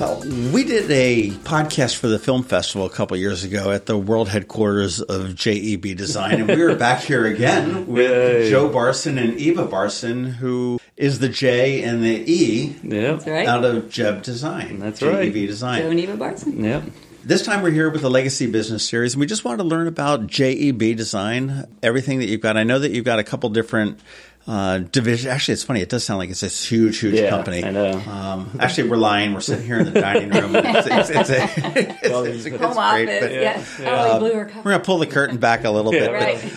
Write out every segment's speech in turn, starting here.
Well, we did a podcast for the film festival a couple years ago at the world headquarters of JEB Design, and we are back here again with Yay. Joe Barsin and Eva Barsin, who is the J and the E Yeah. Right. out of Jeb Design. That's JEB right. Design. Joe and Eva Barsin. Yeah. This time we're here with the Legacy Business Series, and we just wanted to learn about JEB Design, everything that you've got. I know that you've got a couple different uh, divisions. Actually, it's funny. It does sound like it's this huge, huge Yeah, company. I know. Um, actually, we're lying. We're sitting here in the dining room. It's, it's, it's, a, it's, Well, it's, it's Home great, office. but- yeah. Yeah. Oh, Uh, we blew her we're going to pull the curtain back a little Yeah, bit. Right.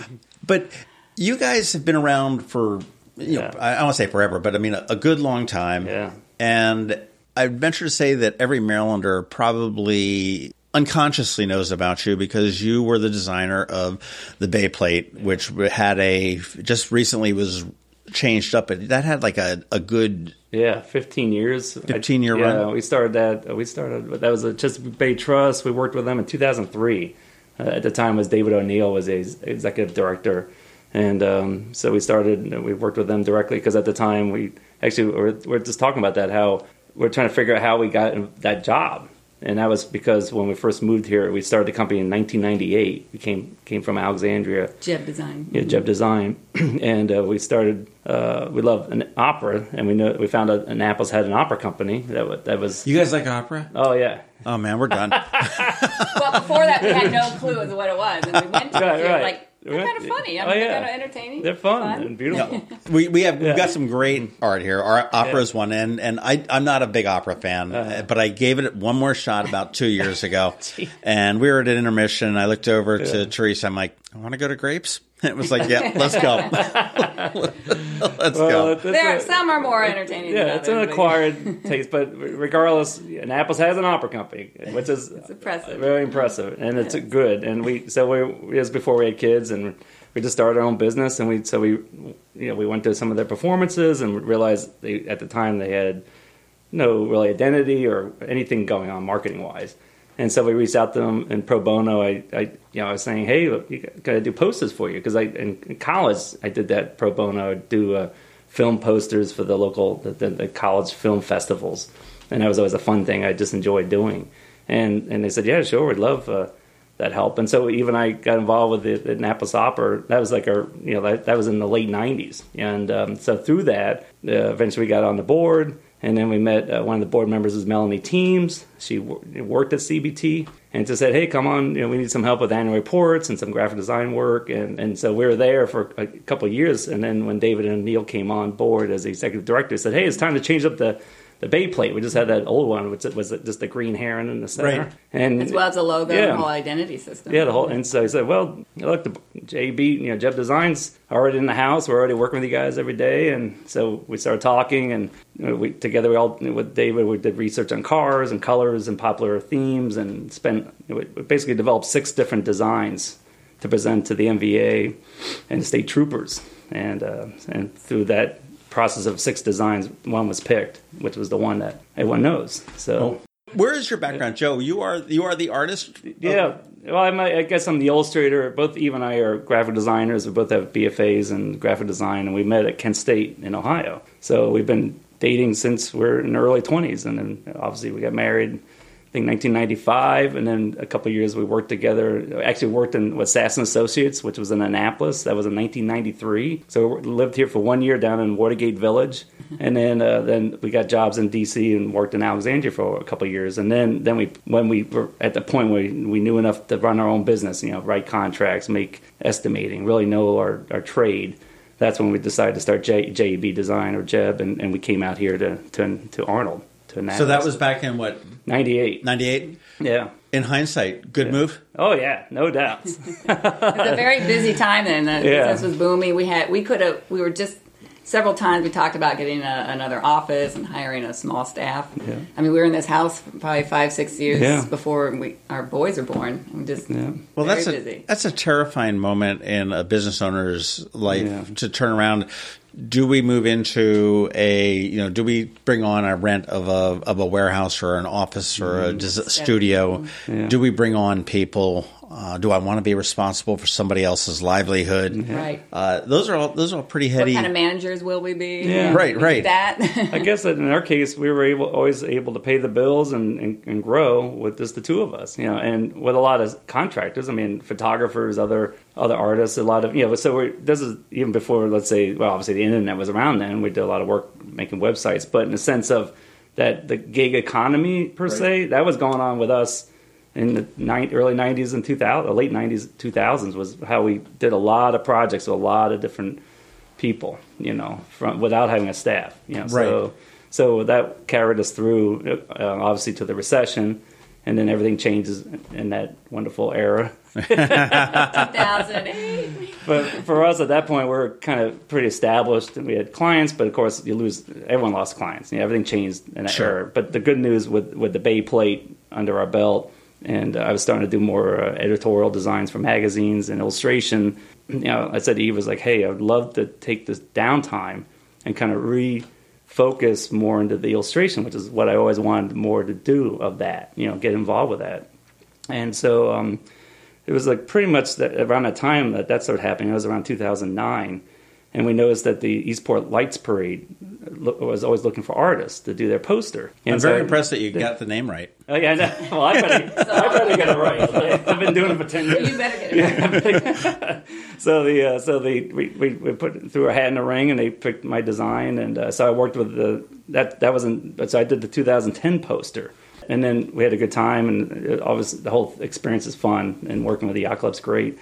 But, but you guys have been around for, you know, Yeah. I, I don't want to say forever, but I mean a, a good long time. Yeah. And I'd venture to say that every Marylander probably unconsciously knows about you because you were the designer of the Bay Plate, which had a, just recently was changed up. But that had like a, a good Yeah, 15 years. 15 year yeah, run? we started that. We started, that was a Chesapeake Bay Trust. We worked with them in 2003. Uh, at the time was David O'Neill was a executive director. And um, so we started, we worked with them directly because at the time we actually, we're, we're just talking about that, how we're trying to figure out how we got that job. And that was because when we first moved here, we started the company in 1998. We came, came from Alexandria. Jeb Design. yeah, Jeb Design, and uh, we started. Uh, we love an opera, and we know we found out Annapolis had an opera company that wa- that was. You guys like opera? Oh yeah, Oh man, we're done. Well, before that, we had no clue as to what it was, and we went to Right, it. right. Like they're kind of funny. I Oh, mean, yeah. they're kind of entertaining. they're fun, and beautiful. we we have we've got some great art here. Our opera is one, and and I I'm not a big opera fan, Uh-huh. but I gave it one more shot about two years ago, and we were at an intermission. and I looked over to Teresa. I'm like, I want to go to Grapes. It was like, yeah, let's go, let's Well, go. there, a- some are more entertaining. than yeah, it's an others, but acquired taste, but regardless, Annapolis has an opera company, which is impressive. very impressive, and it's good. And we so we it was before we had kids, and we just started our own business, and we so we you know we went to some of their performances and realized they, at the time they had no really identity or anything going on marketing wise. And so we reached out to them in pro bono. I, I you know, I was saying, hey, look, you got to do posters for you because I in, college I did that pro bono. I'd do uh, film posters for the local the, the, the college film festivals, and that was always a fun thing I just enjoyed doing. And and they said, yeah, sure, we'd love uh, that help. And so even I got involved with the, the Opera. That was like our, you know, that, that was in the late '90s. And um, so through that, uh, eventually we got on the board. And then we met uh, one of the board members is Melanie Teams. She wor- worked at CBT and just said, "Hey, come on, you know, we need some help with annual reports and some graphic design work." And and so we were there for a couple years. And then when David O'Neill came on board as executive director, said, "Hey, it's time to change up the." The Bay plate. We just had that old one, which was just the green heron in the center, Right. and as well as a logo Yeah. and whole identity system. yeah, the whole. And so he said, "Well, look, the JB, you know, Jeb Designs already in the house. We're already working with you guys every day." And so we started talking, and you know, we together we all with David we did research on cars and colors and popular themes, and spent we basically developed six different designs to present to the MVA and the state troopers. And uh, and through that process of six designs, one was picked, which was the one that everyone knows. So. Oh. Where is your background, Joe? You are you are the artist. Yeah. Well, I'm, I guess I'm the illustrator. Both Eve and I are graphic designers. We both have BFAs in graphic design, and we met at Kent State in Ohio. So we've been dating since we're in our early 20s, and then obviously we got married. I think 1995, and then a couple of years we worked together. Actually, worked in with Sass and Associates, which was in Annapolis. That was in 1993. So we lived here for one year down in Watergate Village, and then uh, then we got jobs in DC and worked in Alexandria for a couple of years. And then then we when we were at the point where we knew enough to run our own business, you know, write contracts, make estimating, really know our, our trade. That's when we decided to start J, JEB Design or Jeb, and, and we came out here to to, to Arnold. To Annapolis. So that was back in what 98. ninety eight. Yeah. In hindsight, good move. Oh yeah, no doubts. it's a very busy time then. The Yeah. business was booming. We had we could have we were just several times we talked about getting a, another office and hiring a small staff. Yeah. I mean, we were in this house probably five, six years Yeah. before we, our boys were born. I'm just Yeah. Well, very that's a that's a terrifying moment in a business owner's life Yeah. to turn around. Do we move into a you know? Do we bring on a rent of a of a warehouse or an office or a des- studio? Mm-hmm. Yeah. Do we bring on people? Uh, do I want to be responsible for somebody else's livelihood? Right. Uh, those are all those are all pretty What heady. kind of managers will we be? Yeah. Right, right. That. I guess that in our case, we were able, always able to pay the bills and, and, and grow with just the two of us, you know, and with a lot of contractors. I mean, photographers, other other artists, a lot of you know. So this is even before, let's say, well, obviously the internet was around then. We did a lot of work making websites, but in the sense of that the gig economy per se, that was going on with us in the ni- early 90s and 2000 late 90s 2000s was how we did a lot of projects with a lot of different people you know from without having a staff you know so Right. so that carried us through uh, obviously to the recession and then everything changes in that wonderful era 2008. but for us at that point we are kind of pretty established and we had clients but of course you lose everyone lost clients you know, everything changed in that Sure. era but the good news with with the bay plate under our belt and I was starting to do more uh, editorial designs for magazines and illustration. You know, I said to Eve, I was like, "Hey, I would love to take this downtime and kind of refocus more into the illustration, which is what I always wanted more to do of that. You know, get involved with that." And so um, it was like pretty much that around that time that that started happening. It was around 2009, and we noticed that the Eastport Lights Parade lo- was always looking for artists to do their poster. And I'm very so- impressed that you got the name right. Oh yeah, no. well, I better, I better get it right. I've been doing it for ten years. You better get it right. So the uh, so the we, we, we put threw a hat in the ring and they picked my design and uh, so I worked with the that that wasn't so I did the 2010 poster and then we had a good time and obviously the whole experience is fun and working with the yacht club's great.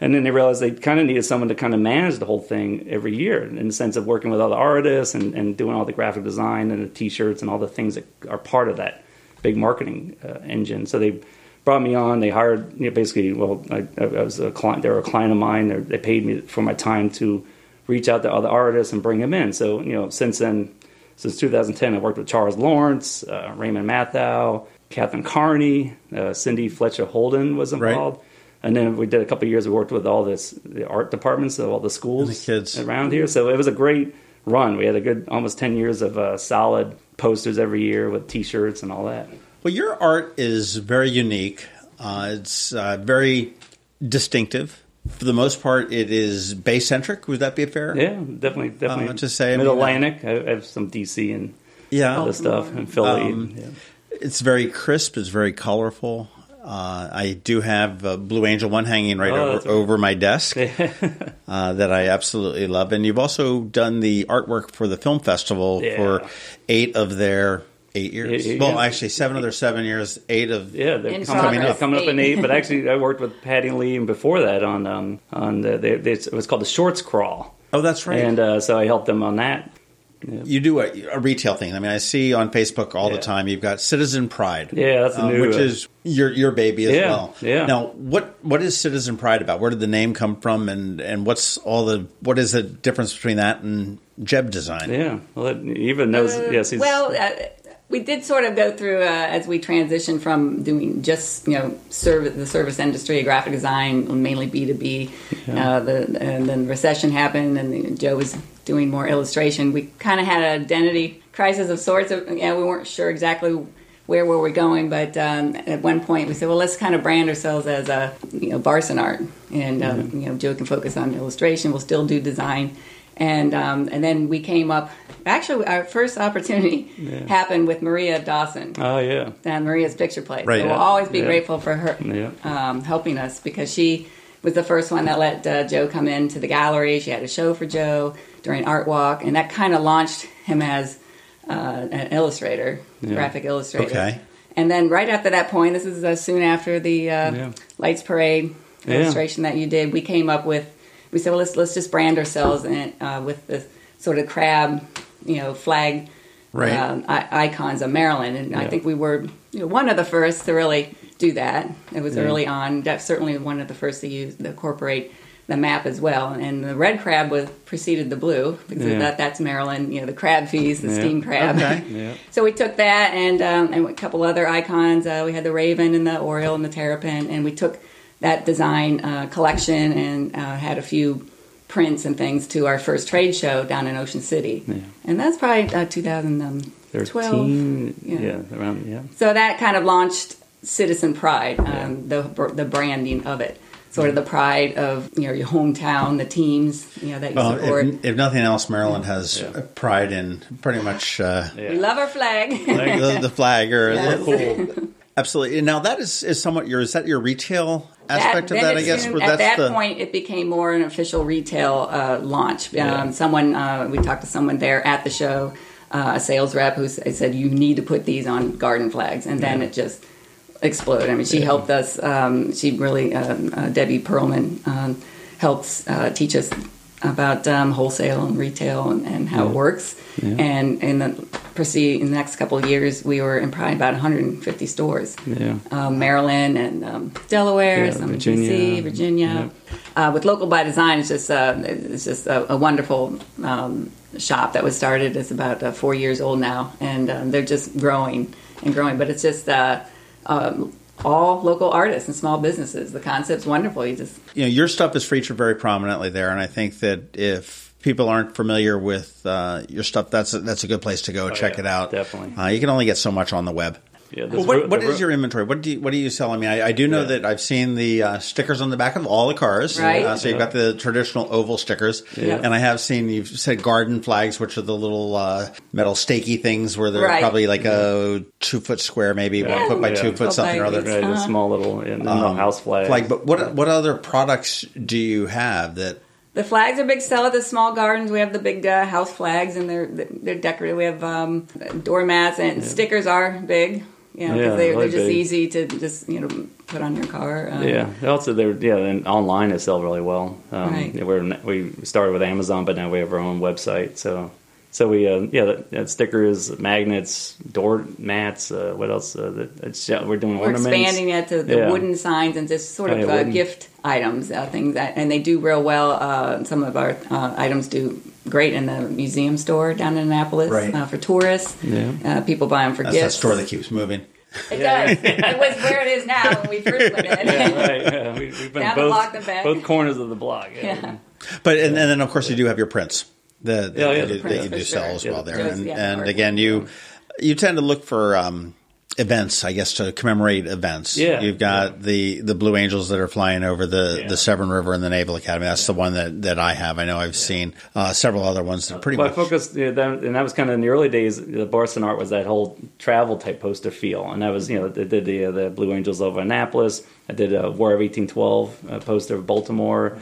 And then they realized they kind of needed someone to kind of manage the whole thing every year in the sense of working with other artists and, and doing all the graphic design and the t-shirts and all the things that are part of that big marketing uh, engine. So they brought me on. They hired, you know, basically, well, I, I was a client. They were a client of mine. They, they paid me for my time to reach out to other artists and bring them in. So you know, since then, since 2010, I worked with Charles Lawrence, uh, Raymond Mathau, Catherine Carney, uh, Cindy Fletcher Holden was Right. And then we did a couple of years. We worked with all this the art departments of all the schools And the kids. around here. So it was a great run. We had a good almost ten years of uh, solid posters every year with T-shirts and all that. Well, your art is very unique. Uh, it's uh, very distinctive. For the most part, it is Bay centric. Would that be fair? Yeah, definitely, definitely. Uh, to say, Mid Atlantic. I I have some DC and Yeah. other stuff, and Philly. Um, yeah. It's very crisp. It's very colorful. Uh, I do have a Blue Angel one hanging right Oh, over, right. over my desk uh, that I absolutely love. And you've also done the artwork for the film festival Yeah. for eight of their eight years. Yeah, yeah, well, yeah. actually, seven of their seven years. Eight of Yeah, they're In coming, up, coming up in Eight. eight. But actually, I worked with Patty Lee and before that on um, on the, they, they, it was called the Shorts Crawl, Oh, that's right. and uh, so I helped them on that. You do a, a retail thing. I mean, I see on Facebook all the time. You've got Citizen Pride. Yeah, that's a uh, new, which uh, is your your baby as Yeah, well. yeah. Now, what what is Citizen Pride about? Where did the name come from, and and what's all the what is the difference between that and Jeb Design? Yeah, well, even knows. Uh, yes, he's, well, uh, we did sort of go through uh, as we transitioned from doing just you know service the service industry, graphic design, mainly B two B. Uh, and then the recession happened, and Joe was doing more illustration. We kind of had an identity crisis of sorts. Of, yeah, we weren't sure exactly where were we going, but um, at one point we said, well, let's kind of brand ourselves as a you know Barsin art, and um, you know Joe can focus on illustration. We'll still do design. And um, and then we came up. Actually, our first opportunity happened with Maria Dawson oh yeah, and Maria's Picture Place. Right. So we'll Yeah. always be Yeah. grateful for her Yeah. um, helping us because she was the first one that let uh, Joe come into the gallery. She had a show for Joe during Art Walk, and that kind of launched him as uh, an illustrator, graphic illustrator. Okay. And then right after that point, this is uh, soon after the uh, Yeah. Lights Parade Yeah. illustration that you did. We came up with. We said, well, let's let's just brand ourselves in, uh, with the sort of crab, you know, flag Right. um, I- icons of Maryland, and I think we were you know, one of the first to really do that. It was Yeah. early on. That's certainly one of the first to use to incorporate the map as well. And the red crab was preceded the blue because Yeah. that, that's Maryland. You know, the crab feast, the Yeah. steamed crab. Okay. Yeah. So we took that and um, and a couple other icons. Uh, we had the raven and the oriole and the terrapin, and we took that design uh, collection and uh, had a few prints and things to our first trade show down in Ocean City, Yeah. and that's probably uh, 2012. 13, Yeah. yeah. around, yeah. So that kind of launched Citizen Pride, um, the the branding of it. Sort of the pride of you know your hometown, the teams you know that you Well, support. if, if nothing else, Maryland has Yeah. pride in pretty much uh, Yeah. We love our flag. the, the flag or Yes. Cool. Absolutely. Now that is, is somewhat your is that your retail aspect then of that? I guess soon- at that the point it became more an official retail uh, launch. Yeah. Um, someone uh, we talked to someone there at the show, uh, a sales rep who said you need to put these on garden flags, and then it just exploded. I mean, she helped us. Um, she really um, uh, Debbie Perlman um, helps uh, teach us about um, wholesale and retail and, and how it works. And in the proceed in the next couple of years, we were in probably about 150 stores Yeah. um, Maryland and um, Delaware, Yeah, some in Virginia. DC, Virginia. Uh, with Local by Design, it's just uh, it's just a, a wonderful um, shop that was started. It's about uh, four years old now, and um, they're just growing and growing. But it's just uh, um, all local artists and small businesses. The concept's wonderful. You just you know your stuff is featured very prominently there, and I think that if people aren't familiar with uh, your stuff, that's a, that's a good place to go. check yeah, it out. definitely. uh, you can only get so much on the web. Yeah, Well, what, ro- what the is ro- your inventory? What do you, what do you sell? I mean, I, I do know Yeah. that I've seen the uh, stickers on the back of all the cars. Right. Uh, so you've got the traditional oval stickers, Yeah. and I have seen you've said garden flags, which are the little uh, metal stakey things where they're Right. probably like a two foot square, maybe one foot by Yeah. two foot, Oh, something or other. Right, a Uh-huh. small little and then the house flag. Flag. But what what other products do you have that? The flags are big sell at the small gardens. We have the big uh, house flags, and they're they're decorated. We have um, doormats and stickers are big. You know, Yeah, they, really they're just big. easy to just you know put on your car. Um, Yeah. Also, they're yeah. And online they sell really well. Um, Right. We're we started with Amazon, but now we have our own website. So so we uh, yeah, that, that stickers, magnets, door mats. Uh, what else? Uh, that, it's, yeah, we're doing We're ornaments. expanding it to the Yeah. wooden signs and just sort of yeah, uh, gift items, uh, things that, and they do real well. Uh, some of our uh, items do great in the museum store down in Annapolis Right. uh, for tourists. Yeah. Uh, people buy them for That's that gifts. store that keeps moving. It does. it was where it is now when we first went in. Yeah, right. Yeah. We, we've been Down the both block, the back. both corners of the block. Yeah. Yeah. But and, and then of course you do have your prints that, Yeah, yeah, that, the you- that you do sell sure. as Yeah, well the there. And, yeah, and again, you you tend to look for um, events, I guess, to commemorate events. Yeah, you've got the the Blue Angels that are flying over the, Yeah. the Severn River and the Naval Academy. That's the one that, that I have. I know I've seen uh, several other ones that are pretty Well, I much. focused, yeah, that, and that was kind of in the early days. The Barsin art was that whole travel type poster feel, and that was you know they did the uh, the Blue Angels over Annapolis. I did a War of eighteen twelve uh, poster of Baltimore.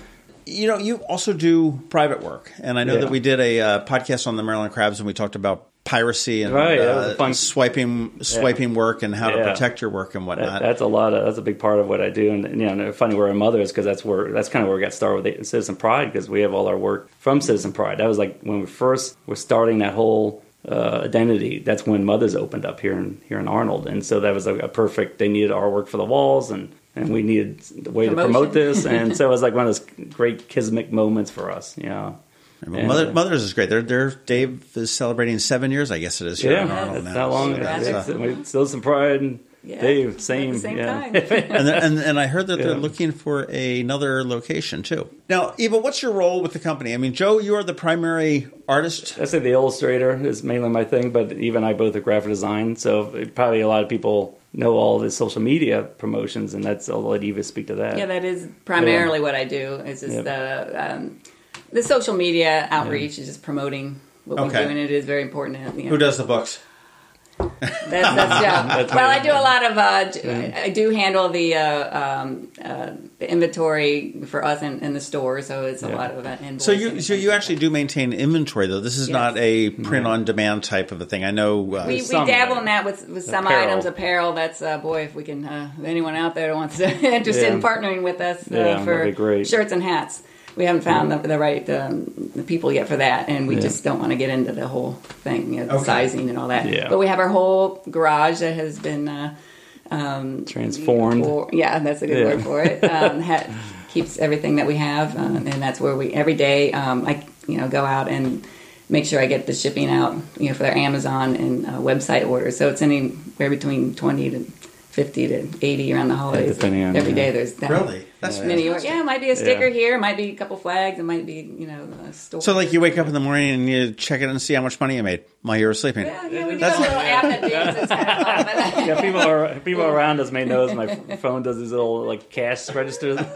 You know, you also do private work, and I know Yeah. that we did a uh, podcast on the Maryland Crabs, and we talked about piracy and Right, uh, swiping swiping work and how to protect your work and That, whatnot. that's a lot of that's a big part of what I do, and you know, funny where my mother is because that's where that's kind of where we got started with Citizen Pride because we have all our work from Citizen Pride. That was like when we first were starting that whole uh, identity. That's when Mothers opened up here in here in Arnold, and so that was a, a perfect. They needed our work for the walls, and and we needed a way to promote this, and so it was like one of those great kismic moments for us. You know. Well, Mother, uh, Mothers is great. They're, they're, Dave is celebrating seven years, I guess it is here Yeah, in that's now. not long. So ago. that's, that's- uh, We still some pride. And Yeah, Dave, at same, the same yeah. time. and, and and I heard that they're looking for another location too. Now, Eva, what's your role with the company? I mean, Joe, you are the primary artist. I say the illustrator is mainly my thing, but even I both are graphic design, so probably a lot of people know all the social media promotions, and that's I'll let Eva speak to that. Yeah, that is primarily what I do. It's just Yep. the um, the social media outreach is just promoting what Okay. we do, and it is very important. To, you know, Who does the books? That's, that's Joe. That's well. I do a lot of. Uh, d- I do handle the uh, um, uh, inventory for us in, in the store, so it's a Yeah. lot of uh, So you so you actually do maintain inventory though. This is Yes. not a print on demand type of a thing. I know. Uh, We, we dabble in that with, with some Apparel. items, apparel. That's uh, boy, if we can, uh, anyone out there that wants to interested in partnering with us uh, Yeah, for great. shirts and hats. We haven't found the, the right um, the people yet for that, and we Yeah. just don't want to get into the whole thing, you know, the Okay. sizing and all that. Yeah. But we have our whole garage that has been uh, um, Transformed. for- yeah, that's a good Yeah. word for it. Um, ha- keeps everything that we have, uh, and that's where we every day um, I you know go out and make sure I get the shipping out you know for their Amazon and uh, website orders. So it's anywhere between twenty to fifty to eighty around the holidays. depending on- every yeah. day there's that Really? That's many. fantastic. Yeah, it might be a sticker Yeah. here, it might be a couple flags, it might be you know a store. So, like, you wake up in the morning and you check it and see how much money you made while you were sleeping. yeah, yeah, we do That's have a little app that digs. Kind of Yeah, people are people around us may know my phone does these little like cash registers. like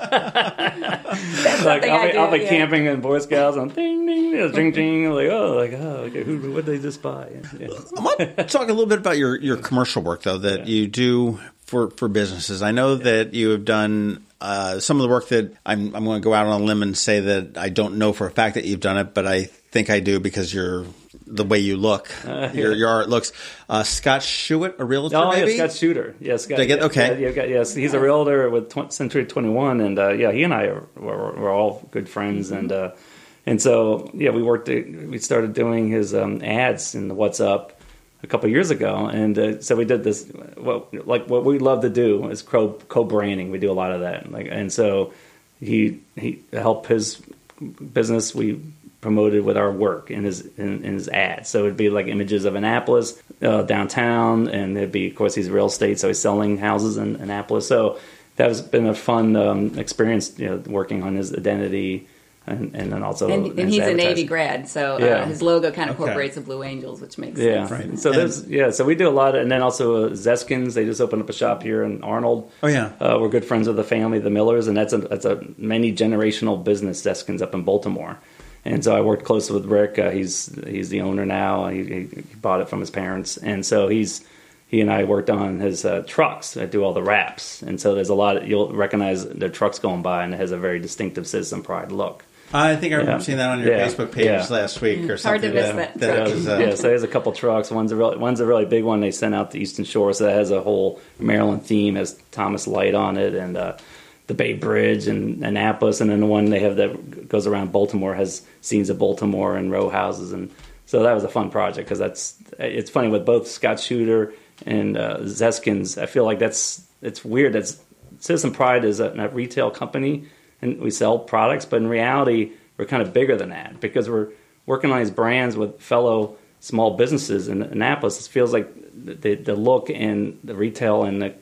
something I'll be, do, I'll be yeah. camping in Boy Scouts and ding ding, you know, ding ding. Like oh, like oh, okay, who what did they just buy? Yeah. I want to talk a little bit about your, your commercial work, though, that you do for, for businesses. I know that you have done uh, some of the work that I'm, I'm going to go out on a limb and say that I don't know for a fact that you've done it, but I think I do because you're the way you look, your, your art looks. Uh, Scott Shewitt, a realtor, Oh, maybe? yeah, Scott Shooter. Yeah, Scott. Did I get- okay. Yeah, yeah, yes, he's a realtor with tw- Century 21, and uh, yeah, he and I are, were, were all good friends, and uh, and so yeah, we worked. We started doing his um, ads in the What's Up a couple years ago, and uh, so we did this. Well, like what we love to do is co co branding. We do a lot of that, like, and so he he helped his business. We promoted with our work in his in, in his ads. So it'd be like images of Annapolis uh, downtown, and it'd be, of course, he's real estate, so he's selling houses in Annapolis. So that has been a fun um, experience, you know, working on his identity, and, and then also And, his and he's a Navy grad, so Yeah. uh, his logo kind of Okay. incorporates the Blue Angels, which makes Yeah, sense. So And- there's yeah, so we do a lot, of, and then also uh, Zeskins. They just opened up a shop here in Arnold. Oh, yeah. uh, we're good friends with the family, the Millers, and that's a that's a many generational business. Zeskins up in Baltimore, and so I worked closely with Rick. Uh, he's he's the owner now. He, he bought it from his parents, and so he's he and I worked on his uh, trucks. I do all the wraps, and so there's a lot. Of, you'll recognize the trucks going by, and it has a very distinctive Citizen Pride look. I think I remember Yeah. seeing that on your Yeah. Facebook page Yeah. last week or It's hard to something. miss that truck. was, uh, yeah, so there's a couple trucks. One's a really, one's a really big one. They sent out the Eastern Shore, so that has a whole Maryland theme, has Thomas Light on it, and uh, the Bay Bridge and Annapolis, and then the one they have that goes around Baltimore has scenes of Baltimore and row houses, and so that was a fun project because that's it's funny with both Scott Shooter and uh, Zeskins. I feel like that's it's weird. That's Citizen Pride is a, a retail company, and we sell products, but in reality, we're kind of bigger than that because we're working on these brands with fellow small businesses in Annapolis. It feels like the, the look and the retail and the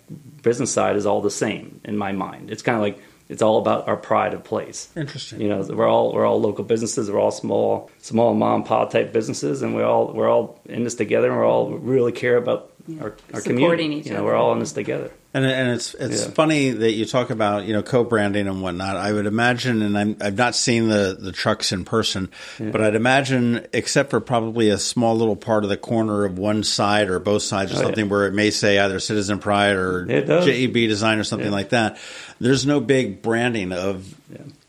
business side is all the same in my mind. It's kind of like it's all about our pride of place. Interesting. You know, we're all we're all local businesses. We're all small small mom and pop type businesses, and we're all we're all in this together. and We're all really care about our, our Supporting community. each you know, other. we're all in this together. And, and it's it's Yeah. funny that you talk about you know co-branding and whatnot. I would imagine, and I'm, I've not seen the the trucks in person, but I'd imagine, except for probably a small little part of the corner of one side or both sides or Oh, yeah. something where it may say either Citizen Pride or JEB Design or something Yeah. like that. There's no big branding of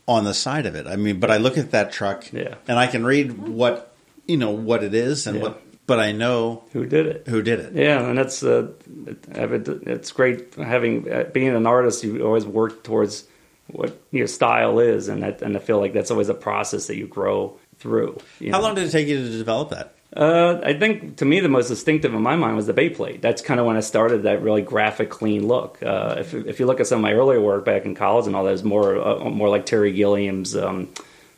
on the side of it. I mean, but I look at that truck Yeah. and I can read what you know what it is and Yeah. what, but I know Who did it? who did it. Yeah, and that's uh, it's great having uh, being an artist. You always work towards what your style is, and that, and I feel like that's always a process that you grow through. you How know. long did it take you to develop that? Uh, I think to me the most distinctive in my mind was the Bay plate. That's kind of when I started that really graphic, clean look. Uh, if if you look at some of my earlier work back in college and all that, it's more uh, more like Terry Gilliam's um,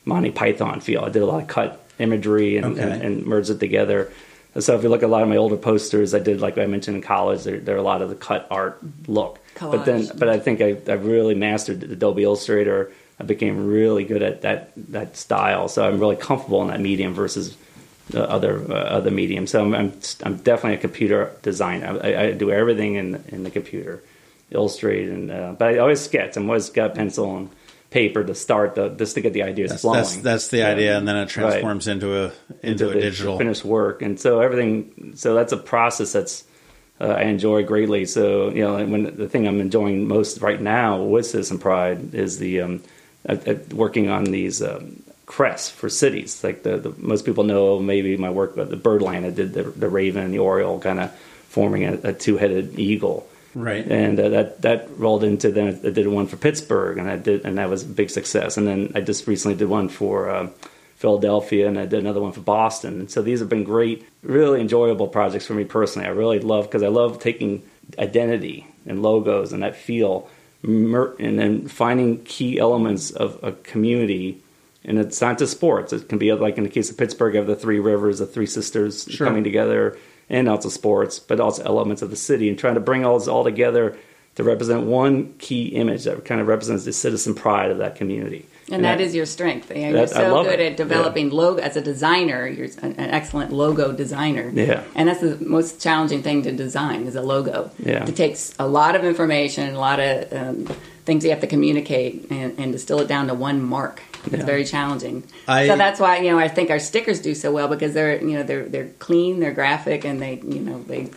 Monty Python feel. I did a lot of cut imagery and, Okay. and, and merged it together. So if you look at a lot of my older posters, I did like I mentioned in college. There are a lot of the cut art look. But then, but I think I, I really mastered Adobe Illustrator. I became really good at that that style. So I'm really comfortable in that medium versus the other uh, other mediums. So I'm, I'm I'm definitely a computer designer. I, I do everything in in the computer, illustrate and uh, but I always sketch. I'm always got pencil and paper to start the just to get the ideas That's, flowing. that's that's the idea, and then it transforms into a into, a the digital. finished work, and so everything. So that's a process that's uh, I enjoy greatly. So you know, when the thing I'm enjoying most right now with Citizen Pride is the um, uh, uh, working on these um, crests for cities. Like the, the most people know maybe my work with the Birdland. I did the, the raven and the oriole, kind of forming a, a two headed eagle. Right. and uh, that that rolled into then I did one for Pittsburgh, and I did, and that was a big success. And then I just recently did one for uh, Philadelphia, and I did another one for Boston. And so these have been great, really enjoyable projects for me personally. I really love because I love taking identity and logos and that feel mer- and then finding key elements of a community. And it's not just sports. It can be like in the case of Pittsburgh, you have the three rivers, the three sisters Sure. coming together, and also sports, but also elements of the city, and trying to bring all this all together to represent one key image that kind of represents the citizen pride of that community. And that is your strength. You know, That- you're so good it. at developing logo as a designer. You're an an excellent logo designer. Yeah. And that's the most challenging thing to design is a logo. Yeah. It takes a lot of information, a lot of um, things you have to communicate, and, and distill it down to one mark. It's Yeah. very challenging. I- so that's why you know I think our stickers do so well because they're you know they're they're clean, they're graphic, and they you know they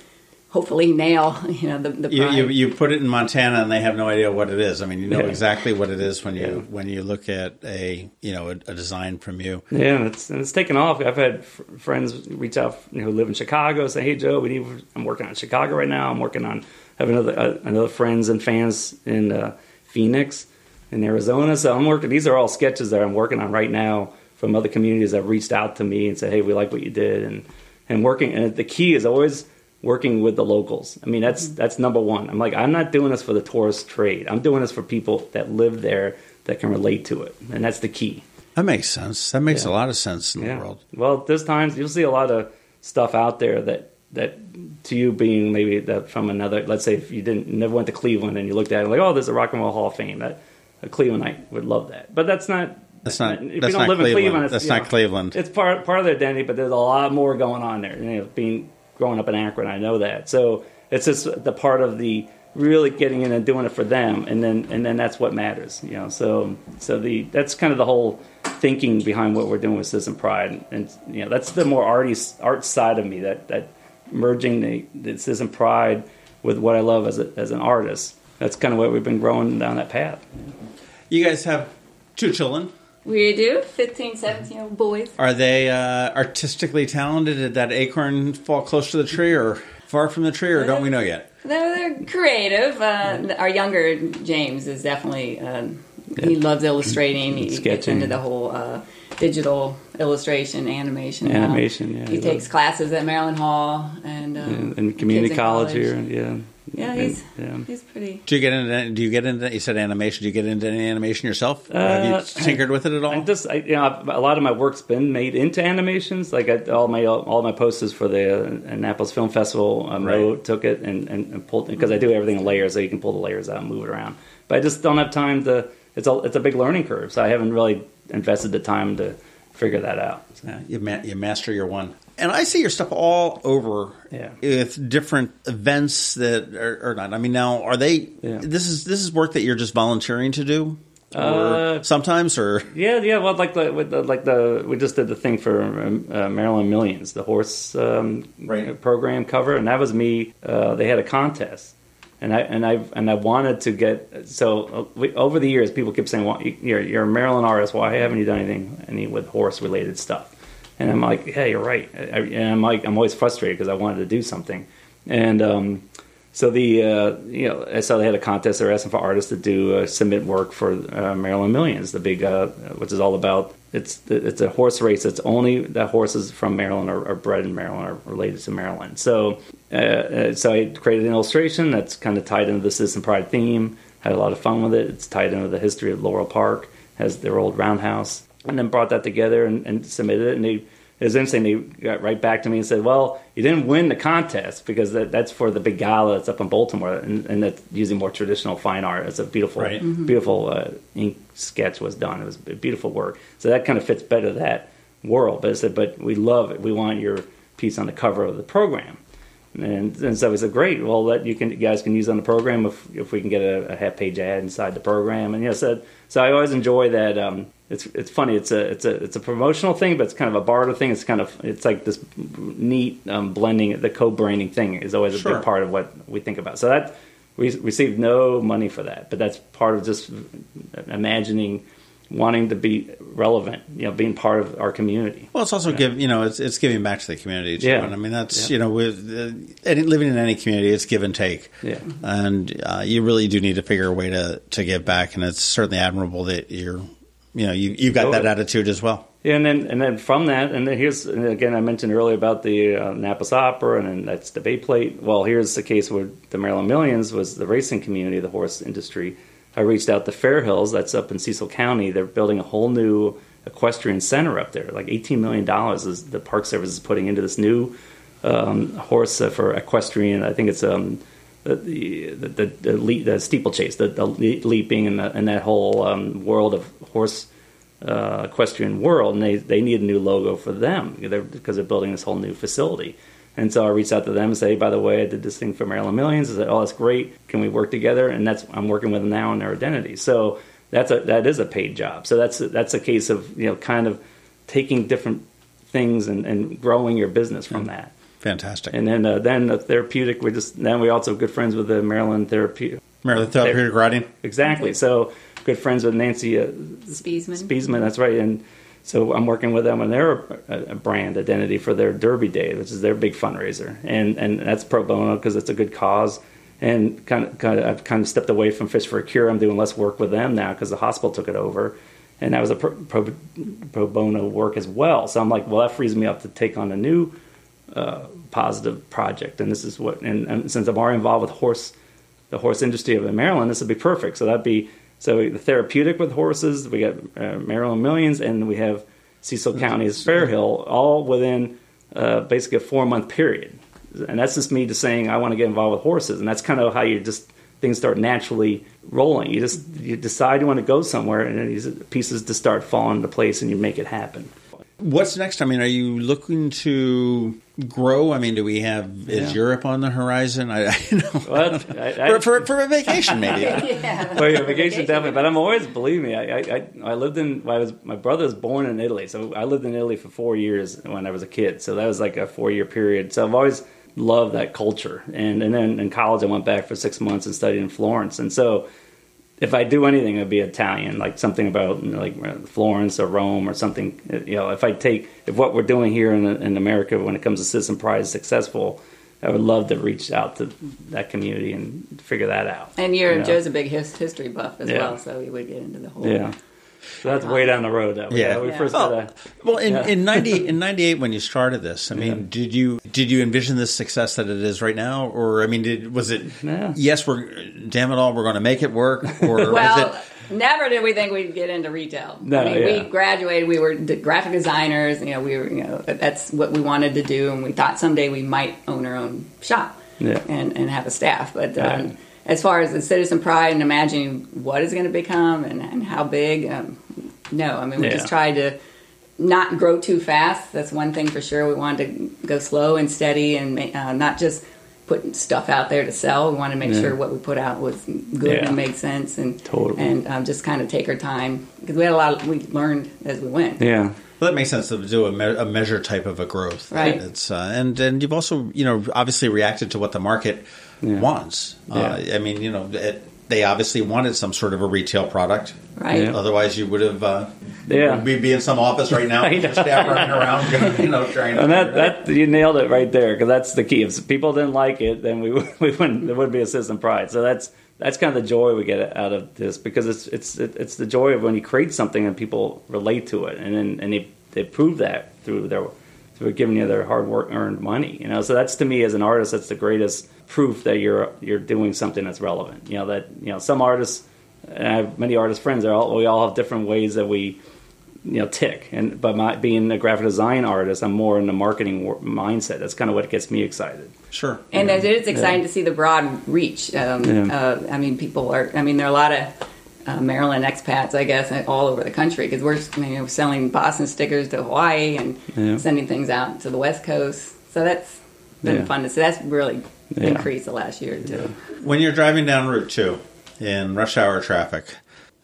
hopefully nail you know the the You, you you put it in Montana and they have no idea what it is. I mean, you know Yeah. exactly what it is when you Yeah. when you look at a you know a, a design from you. Yeah, and it's, it's taken off. I've had f- friends reach out you know, who live in Chicago, say, "Hey, Joe, we need. I'm working on Chicago right now. I'm working on having another uh, another friends and fans in uh, Phoenix, in Arizona. So I'm working. These are all sketches that I'm working on right now from other communities that reached out to me and said, "Hey, we like what you did," and and working. And the key is always working with the locals. I mean, that's mm-hmm. that's number one. I'm like, I'm not doing this for the tourist trade. I'm doing this for people that live there that can relate to it, and that's the key. That makes sense. That makes Yeah. a lot of sense in the world. Well, there's times you'll see a lot of stuff out there that that to you being maybe that from another. Let's say if you didn't never went to Cleveland and you looked at it like, oh, there's a Rock and Roll Hall of Fame. That a Clevelandite would love that, but that's not. That's not- If that's you don't live in Cleveland. Cleveland, it's, That's not know, Cleveland. It's part part of their identity, but there's a lot more going on there. You know, being growing up in Akron, I know that. So it's just the part of the really getting in and doing it for them, and then and then that's what matters. You know, so so the that's kind of the whole thinking behind what we're doing with Citizen Pride, and you know that's the more arty art side of me that that merging the, the Citizen Pride with what I love as a, as an artist. That's kind of what we've been growing down that path. You guys have two children. we do 15, 17 year old boys. Are they uh, artistically talented? Did that acorn fall close to the tree or far from the tree, or don't we know yet? They're, they're creative. Uh, Our younger James is definitely um, he loves illustrating. He gets into the whole uh, digital illustration, animation. now. Animation, yeah, He he takes loves- classes at Maryland Hall and um, And, and community kids in college, here, yeah. Yeah, And- he's yeah. he's pretty. Do you get into? Do you get into? You said animation. Do you get into any animation yourself? Or have you Uh, tinkered with it at all? I just, I, you know, a lot of my work's been made into animations. Like I, all my all my posters for the uh, Annapolis Film Festival, um, Mo Right. took it and, and, and pulled because I do everything in layers, so you can pull the layers out and move it around. But I just don't have time to. It's a it's a big learning curve, so I haven't really invested the time to figure that out. Yeah, you, ma- you master your one. And I see your stuff all over Yeah. with different events that are, are not. I mean, now are they? Yeah. This is this is work that you're just volunteering to do, or Uh, sometimes, or Yeah, yeah. Well, like the, with the like the we just did the thing for um, uh, Maryland Millions, the horse um, Right. program cover, and that was me. Uh, they had a contest, and I and I and I wanted to get so uh, we, over the years, people kept saying, well, "You're you're a Maryland artist. Why haven't you done anything any with horse related stuff?" And I'm like, "Hey, you're right." I, and I'm like, I'm always frustrated because I wanted to do something, and. um so the uh, you know so they had a contest. They're asking for artists to do uh, submit work for uh, Maryland Millions, the big uh, which is all about it's it's a horse race. It's only that horses from Maryland are, are bred in Maryland are related to Maryland. So uh, uh, so I created an illustration that's kind of tied into the Citizen Pride theme. Had a lot of fun with it. It's tied into the history of Laurel Park, has their old roundhouse, and then brought that together and, and submitted it. And they it was interesting. They got right back to me and said, "Well, you didn't win the contest because that, that's for the big gala that's up in Baltimore, and, and that's using more traditional fine art. It's a beautiful, Right. beautiful uh, ink sketch was done. It was beautiful work. So that kind of fits better that world. But I said, but we love it. We want your piece on the cover of the program." And, and so we said, great. Well, that you can, you guys can use on the program if, if we can get a, a half page ad inside the program. And you know, so, so I always enjoy that. Um, it's it's funny. It's a it's a it's a promotional thing, but it's kind of a barter thing. It's kind of it's like this neat um, blending. The co-branding thing is always a Sure. big part of what we think about. So that we received no money for that, but that's part of just imagining wanting to be relevant. You know, being part of our community. well, it's also give you know it's it's giving back to the community too. Yeah. And I mean that's Yeah. you know with uh, any, living in any community, it's give and take. Yeah. and uh, you really do need to figure a way to to give back, and it's certainly admirable that you're you know you you've got that attitude as well. Yeah, and then and then from that, and then here's and again I mentioned earlier about the uh, Napas Opera, and then that's the Bay Plate. Well, here's the case where the Maryland Millions was the racing community, the horse industry. I reached out to Fair Hills, that's up in Cecil County. They're building a whole new equestrian center up there. Like $18 million is the Park Service is putting into this new um, horse uh, for equestrian. I think it's um, the, the, the, the, the steeplechase, the, the leaping, and, the, and that whole um, world of horse uh, equestrian world. And they, they need a new logo for them they're, because they're building this whole new facility. And so I reached out to them and say, hey, by the way, I did this thing for Maryland Millions. I said, oh, that's great. Can we work together? And that's I'm working with them now on their identity. So that's a that is a paid job. So that's a, that's a case of you know kind of taking different things and, and growing your business from that. Fantastic. And then uh, then the therapeutic. We just then we also good friends with the Maryland Therapeutic. Maryland Therapeutic Riding. Exactly. So good friends with Nancy uh, Spiesman. Spiesman. That's right. And so I'm working with them on their uh, brand identity for their Derby Day, which is their big fundraiser, and and that's pro bono because it's a good cause. And kind of, kind of, I've kind of stepped away from Fish for a Cure. I'm doing less work with them now because the hospital took it over, and that was a pro, pro, pro, bono work as well. So I'm like, well, that frees me up to take on a new uh, positive project. And this is what, and, and since I'm already involved with horse, the horse industry of Maryland, this would be perfect. So that'd be so the therapeutic with horses, we got uh, Maryland Millions, and we have Cecil County's Fairhill, all within uh, basically a four month period. And that's just me just saying I want to get involved with horses, and that's kind of how you just things start naturally rolling. You just you decide you want to go somewhere, and then these pieces just start falling into place, and you make it happen. What's next? I mean, are you looking to grow? I mean, do we have is Yeah. Europe on the horizon? I, I know Well, I- I- for, for for a vacation maybe. yeah. Well, yeah, vacation definitely, but I'm always believe me. I, I I I lived in. I was my brother was born in Italy, so I lived in Italy for four years when I was a kid. So that was like a four year period. So I've always loved that culture. And and then in college, I went back for six months and studied in Florence. And so if I do anything, it'd be Italian, like something about you know, like uh, Florence or Rome or something. Uh, you know, if I take if what we're doing here in, in America when it comes to Citizen Pride is successful. I would love to reach out to that community and figure that out. And you're, Yeah. Joe's a big his, history buff as Yeah. well, so we would get into the whole. Yeah. So that's way down the road. That way. Yeah. we Yeah. first Oh, gotta. well, in, Yeah. in ninety in ninety eight when you started this, I mean, Yeah. did you did you envision the success that it is right now, or I mean, did, was it Yeah. yes, we're damn it all, we're going to make it work, or Well, was it? never did we think we'd get into retail. No, I mean, yeah. we graduated. We were graphic designers. You know, we were. You know, that's what we wanted to do, and we thought someday we might own our own shop Yeah. and and have a staff. But um, Right. As far as the citizen pride and imagining what is going to become and, and how big, um, no. I mean, we Yeah. just tried to not grow too fast. That's one thing for sure. We wanted to go slow and steady, and uh, not just put stuff out there to sell. We wanted to make Yeah. sure what we put out was good Yeah. and made sense, and Totally. and um, just kind of take our time because we had a lot. Of, we learned as we went. Yeah. Well, that makes sense to do a, me- a measure type of a growth, Right. It's uh, and and you've also you know obviously reacted to what the market Yeah. wants. Uh, Yeah. I mean, you know, it, they obviously wanted some sort of a retail product, Right. Yeah. Otherwise, you would have uh, Yeah. we'd be in some office right now, I know. staff running around, you know, trying. to And that, that you nailed it right there because that's the key. If people didn't like it, then we would- we wouldn't there wouldn't be a Citizen Pride. So that's that's kind of the joy we get out of this because it's it's it's the joy of when you create something and people relate to it and then and they they prove that through their through giving you their hard work earned money. You know, so that's to me as an artist, that's the greatest proof that you're you're doing something that's relevant. You know that you know some artists. And I have many artist friends. All, we all have different ways that we you know tick and but my being a graphic design artist i'm more in the marketing mindset that's kind of what gets me excited Sure. And it is exciting to see the broad reach. Um, Yeah. uh, I mean, people are. I mean, there are a lot of uh, Maryland expats, I guess, all over the country because we're you know, selling Boston stickers to Hawaii and Yeah. sending things out to the West Coast. So that's been Yeah. fun to see. That's really Yeah. increased the last year or two. When you're driving down Route Two in rush hour traffic,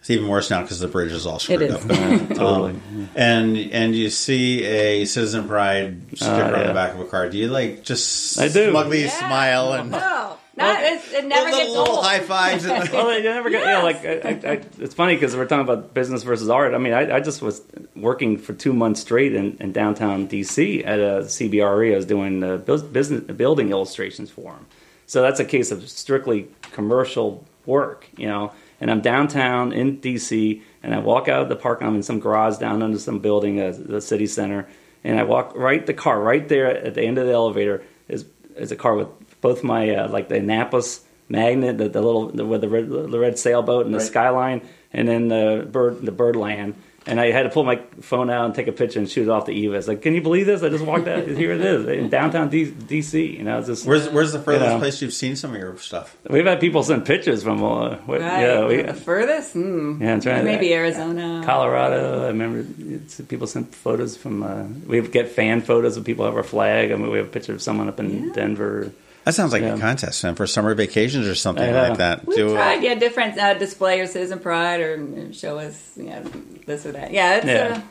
it's even worse now because the bridge is all screwed It is. up. totally Um, and and you see a Citizen Pride sticker on yeah. the back of a car. Do you like just I do. smugly Yeah. smile and No, not, it's, it never little, gets little old. high fives? And well, you never get, you know, like I, I, I, it's funny because we're talking about business versus art. I mean, I, I just was working for two months straight in, in downtown DC at a CBRE. I was doing uh, business building illustrations for them. So that's a case of strictly commercial work, you know. And I'm downtown in DC, and I walk out of the park. I'm in some garage down under some building, uh, the city center, and I walk right the car right there at the end of the elevator is is a car with both my uh, like the Annapolis magnet, the, the little the, with the red, the red sailboat and the Right. skyline, and then the bird the Birdland. And I had to pull my phone out and take a picture and shoot it off the Eva. It's like, can you believe this? I just walked out. Here it is in downtown D- DC. You know, it's just Where's Where's the furthest know. place you've seen some of your stuff? we've had people send pictures from. Uh, what, Right. Yeah, we, the furthest? Hmm. Yeah, I'm trying to- Maybe Arizona. Colorado. I remember it's, people sent photos from. Uh, we get fan photos of people have our flag. I mean, we have a picture of someone up in Yeah. Denver. That sounds like Yeah. a contest, man, for summer vacations or something I like that. We've Do- tried, yeah, different uh, display or citizen pride or show us, yeah, this or that. Yeah, it's, Yeah. Uh,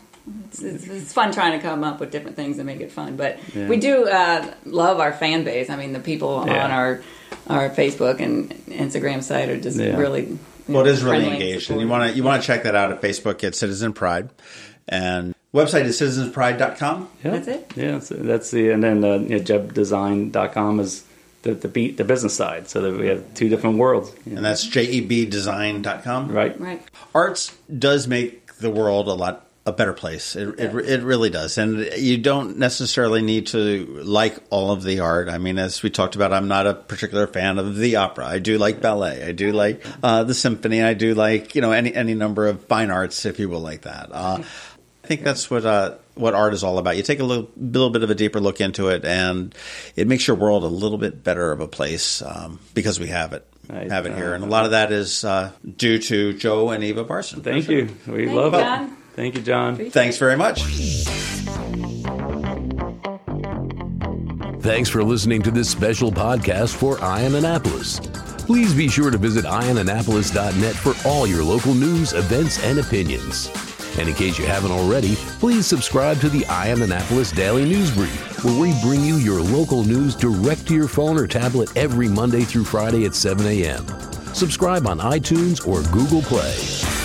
it's, it's, it's fun trying to come up with different things and make it fun. But Yeah. we do uh, love our fan base. I mean, the people Yeah. on our our Facebook and Instagram site are just Yeah. really. Well, it know, is really friendly and engaged, and you want to you want to check that out at Facebook at Citizen Pride, and website is citizenspride.com. Yeah. That's it? Yeah, that's, that's the and then uh, you know, jebdesign.com is the the, beat, the business side. So that we have two different worlds. you know. And that's jebdesign.com. right. Right. Arts does make the world a lot a better place. It, it, it really does. And you don't necessarily need to like all of the art. I mean, as we talked about, I'm not a particular fan of the opera. I do like ballet. I do like uh, the symphony. I do like, you know, any, any number of fine arts, if you will, like that. Uh, I think that's what uh, what art is all about. You take a little, little bit of a deeper look into it, and it makes your world a little bit better of a place um, because we have it, Right. have it here, and a lot of that is uh, due to Joe and Eva Barsin. Thank you. We Thank love you, it. John. Thank you, John. Thanks very much. Thanks for listening to this special podcast for Eye On Annapolis. Please be sure to visit eyeonannapolis.net for all your local news, events, and opinions. And in case you haven't already, please subscribe to the Eye On Annapolis Daily News Brief, where we bring you your local news direct to your phone or tablet every Monday through Friday at 7 a.m. Subscribe on iTunes or Google Play.